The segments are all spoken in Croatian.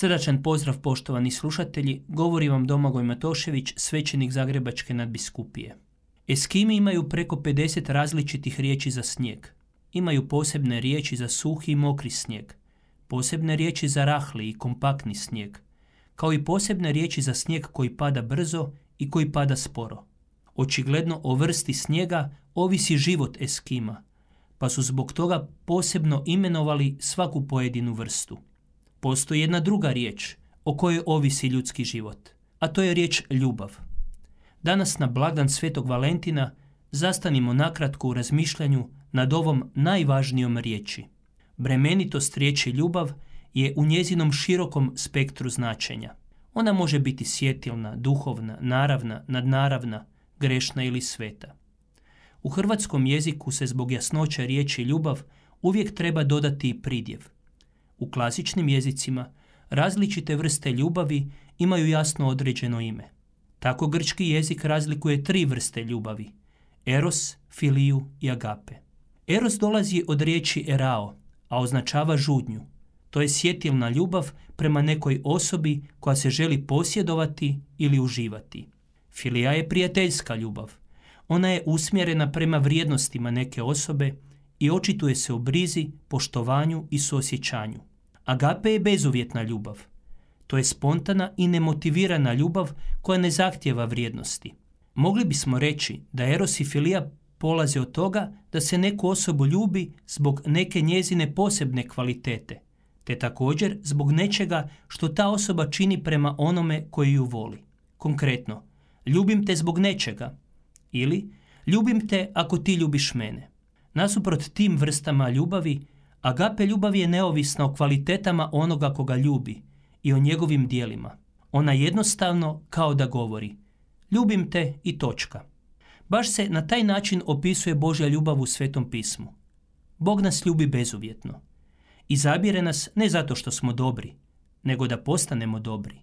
Srdačan pozdrav poštovani slušatelji, govori vam Domagoj Matošević, svećenik Zagrebačke nadbiskupije. Eskimi imaju preko 50 različitih riječi za snijeg. Imaju posebne riječi za suhi i mokri snijeg, posebne riječi za rahli i kompaktni snijeg, kao i posebne riječi za snijeg koji pada brzo i koji pada sporo. Očigledno o vrsti snijega ovisi život Eskima, pa su zbog toga posebno imenovali svaku pojedinu vrstu. Postoji jedna druga riječ o kojoj ovisi ljudski život, a to je riječ ljubav. Danas na blagdan Svetog Valentina zastanimo nakratko u razmišljanju nad ovom najvažnijom riječi. Bremenitost riječi ljubav je u njezinom širokom spektru značenja. Ona može biti sjetilna, duhovna, naravna, nadnaravna, grešna ili sveta. U hrvatskom jeziku se zbog jasnoće riječi ljubav uvijek treba dodati i pridjev – u klasičnim jezicima različite vrste ljubavi imaju jasno određeno ime. Tako grčki jezik razlikuje tri vrste ljubavi. Eros, filiju i agape. Eros dolazi od riječi erao, a označava žudnju. To je sjetilna ljubav prema nekoj osobi koja se želi posjedovati ili uživati. Filija je prijateljska ljubav. Ona je usmjerena prema vrijednostima neke osobe i očituje se u brizi, poštovanju i suosjećanju. Agape je bezuvjetna ljubav. To je spontana i nemotivirana ljubav koja ne zahtjeva vrijednosti. Mogli bismo reći da Eros i Filija polaze od toga da se neku osobu ljubi zbog neke njezine posebne kvalitete, te također zbog nečega što ta osoba čini prema onome koji ju voli. Konkretno, ljubim te zbog nečega ili ljubim te ako ti ljubiš mene. Nasuprot tim vrstama ljubavi, Agape ljubav je neovisna o kvalitetama onoga koga ljubi i o njegovim dijelima. Ona jednostavno kao da govori ljubim te i točka. Baš se na taj način opisuje Božja ljubav u Svetom pismu. Bog nas ljubi bezuvjetno. Izabire nas ne zato što smo dobri, nego da postanemo dobri.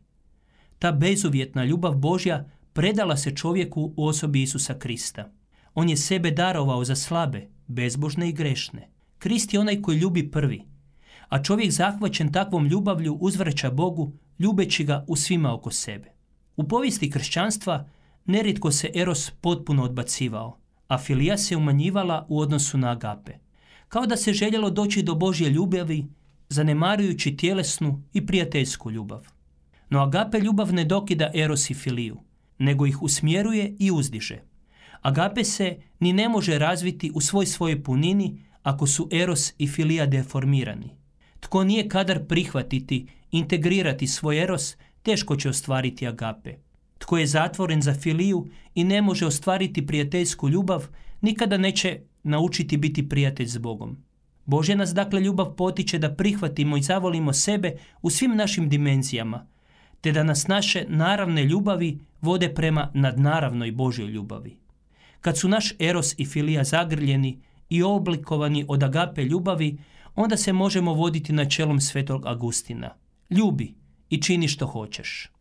Ta bezuvjetna ljubav Božja predala se čovjeku u osobi Isusa Krista. On je sebe darovao za slabe, bezbožne i grešne. Krist je onaj koji ljubi prvi, a čovjek zahvaćen takvom ljubavlju uzvraća Bogu ljubeći ga u svima oko sebe. U povijesti kršćanstva neritko se Eros potpuno odbacivao, a filija se umanjivala u odnosu na agape. Kao da se željelo doći do Božje ljubavi, zanemarujući tjelesnu i prijateljsku ljubav. No agape ljubav ne dokida Eros i filiju, nego ih usmjeruje i uzdiže. Agape se ni ne može razviti u svoj svojoj punini ako su eros i filija deformirani. Tko nije kadar prihvatiti, integrirati svoj eros, teško će ostvariti agape. Tko je zatvoren za filiju i ne može ostvariti prijateljsku ljubav, nikada neće naučiti biti prijatelj s Bogom. Bože nas dakle ljubav potiče da prihvatimo i zavolimo sebe u svim našim dimenzijama, te da nas naše naravne ljubavi vode prema nadnaravnoj Božjoj ljubavi. Kad su naš eros i filija zagrljeni, i oblikovani od agape ljubavi, onda se možemo voditi načelom svetog Agustina. Ljubi i čini što hoćeš.